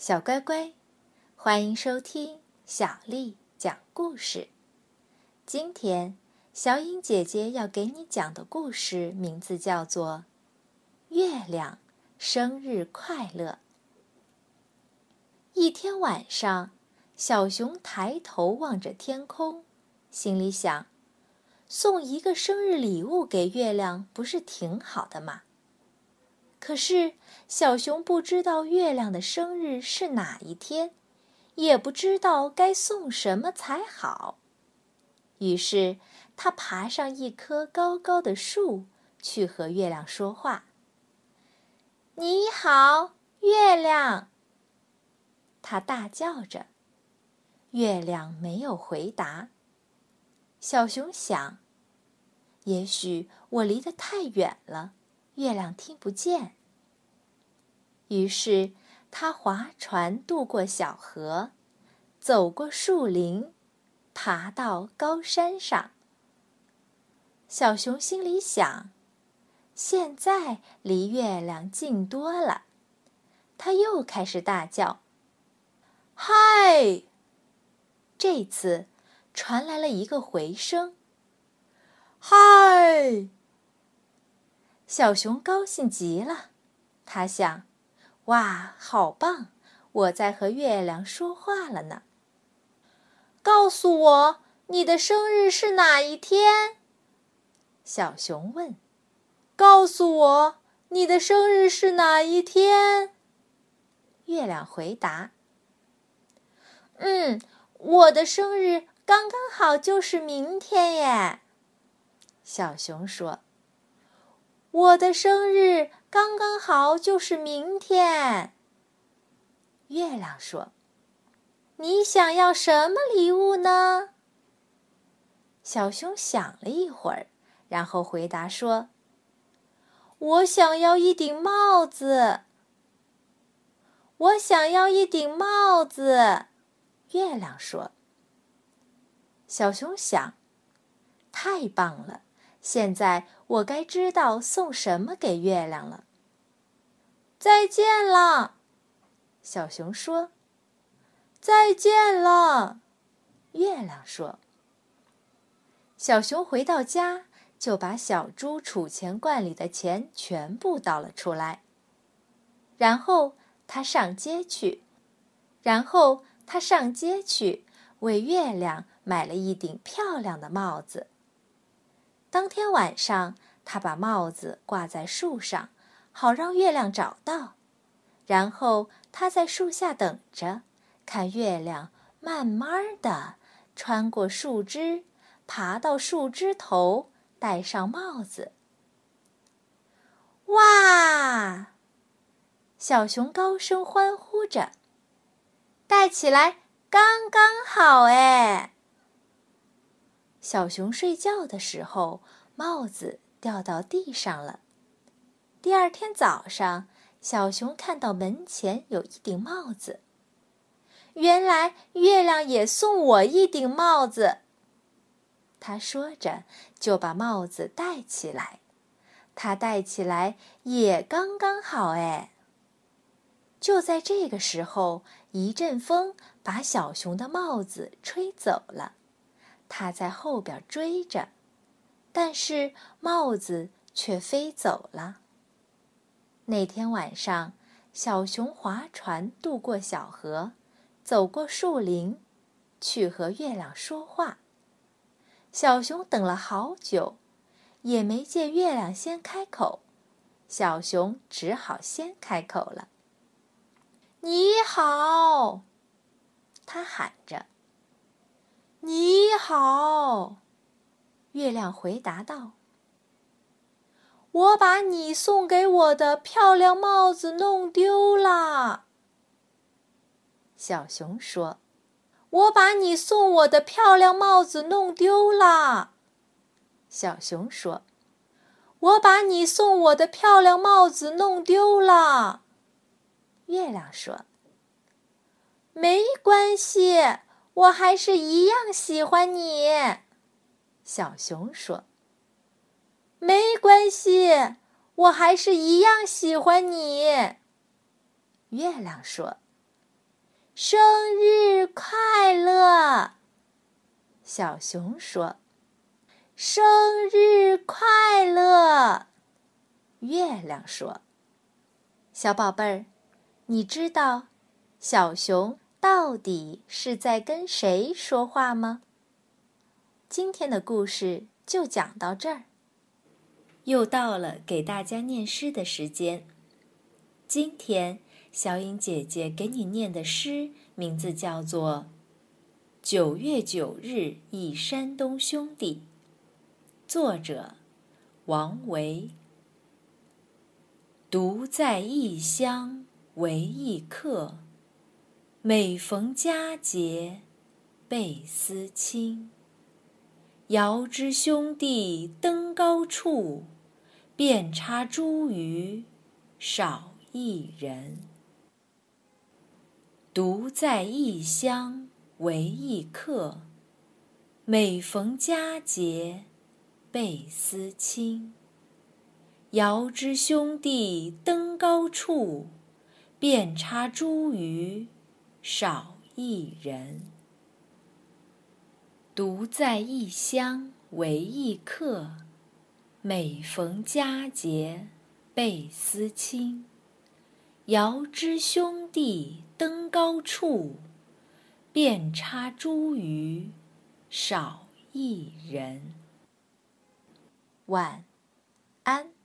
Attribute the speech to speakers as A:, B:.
A: 小乖乖，欢迎收听小丽讲故事。今天，小颖姐姐要给你讲的故事名字叫做《月亮生日快乐》。一天晚上，小熊抬头望着天空，心里想：送一个生日礼物给月亮，不是挺好的吗？可是，小熊不知道月亮的生日是哪一天，也不知道该送什么才好。于是，它爬上一棵高高的树，去和月亮说话：“你好，月亮！”他大叫着。月亮没有回答。小熊想：“也许我离得太远了。”月亮听不见，于是他划船渡过小河，走过树林，爬到高山上。小熊心里想：“现在离月亮近多了。”他又开始大叫：“嗨！”这次传来了一个回声：“嗨！”小熊高兴极了，他想：“哇，好棒！我在和月亮说话了呢。”告诉我，你的生日是哪一天？小熊问。“告诉我，你的生日是哪一天？”月亮回答。“嗯，我的生日刚刚好就是明天耶。”小熊说。我的生日刚刚好，就是明天。月亮说：“你想要什么礼物呢？”小熊想了一会儿，然后回答说：“我想要一顶帽子。”我想要一顶帽子。月亮说：“小熊想，太棒了。”现在我该知道送什么给月亮了。再见了，小熊说。再见了，月亮说。小熊回到家，就把小猪储钱罐里的钱全部倒了出来。然后他上街去，然后他上街去为月亮买了一顶漂亮的帽子。当天晚上，他把帽子挂在树上，好让月亮找到。然后他在树下等着，看月亮慢慢的穿过树枝，爬到树枝头，戴上帽子。哇！小熊高声欢呼着：“戴起来刚刚好哎！”小熊睡觉的时候，帽子掉到地上了。第二天早上，小熊看到门前有一顶帽子。原来月亮也送我一顶帽子。他说着，就把帽子戴起来。他戴起来也刚刚好哎。就在这个时候，一阵风把小熊的帽子吹走了。他在后边追着，但是帽子却飞走了。那天晚上，小熊划船渡过小河，走过树林，去和月亮说话。小熊等了好久，也没见月亮先开口，小熊只好先开口了：“你好！”他喊着。你好，月亮回答道：“我把你送给我的漂亮帽子弄丢了。”小熊说：“我把你送我的漂亮帽子弄丢了。”小熊说：“我把你送我的漂亮帽子弄丢了。”月亮说：“没关系。”我还是一样喜欢你，小熊说。没关系，我还是一样喜欢你，月亮说。生日快乐！”小熊说：“生日快乐！”月亮说：“小宝贝儿，你知道小熊到底是在跟谁说话吗？”今天的故事就讲到这儿。又到了给大家念诗的时间。今天小颖姐姐给你念的诗名字叫做《九月九日忆山东兄弟》，作者王维。独在异乡为异客，每逢佳节倍思亲。遥知兄弟登高处，遍插茱萸少一人。独在异乡为异客，每逢佳节倍思亲。遥知兄弟登高处，遍插茱萸少一人。独在异乡为异客，每逢佳节倍思亲。遥知兄弟登高处，遍插茱萸少一人。晚安。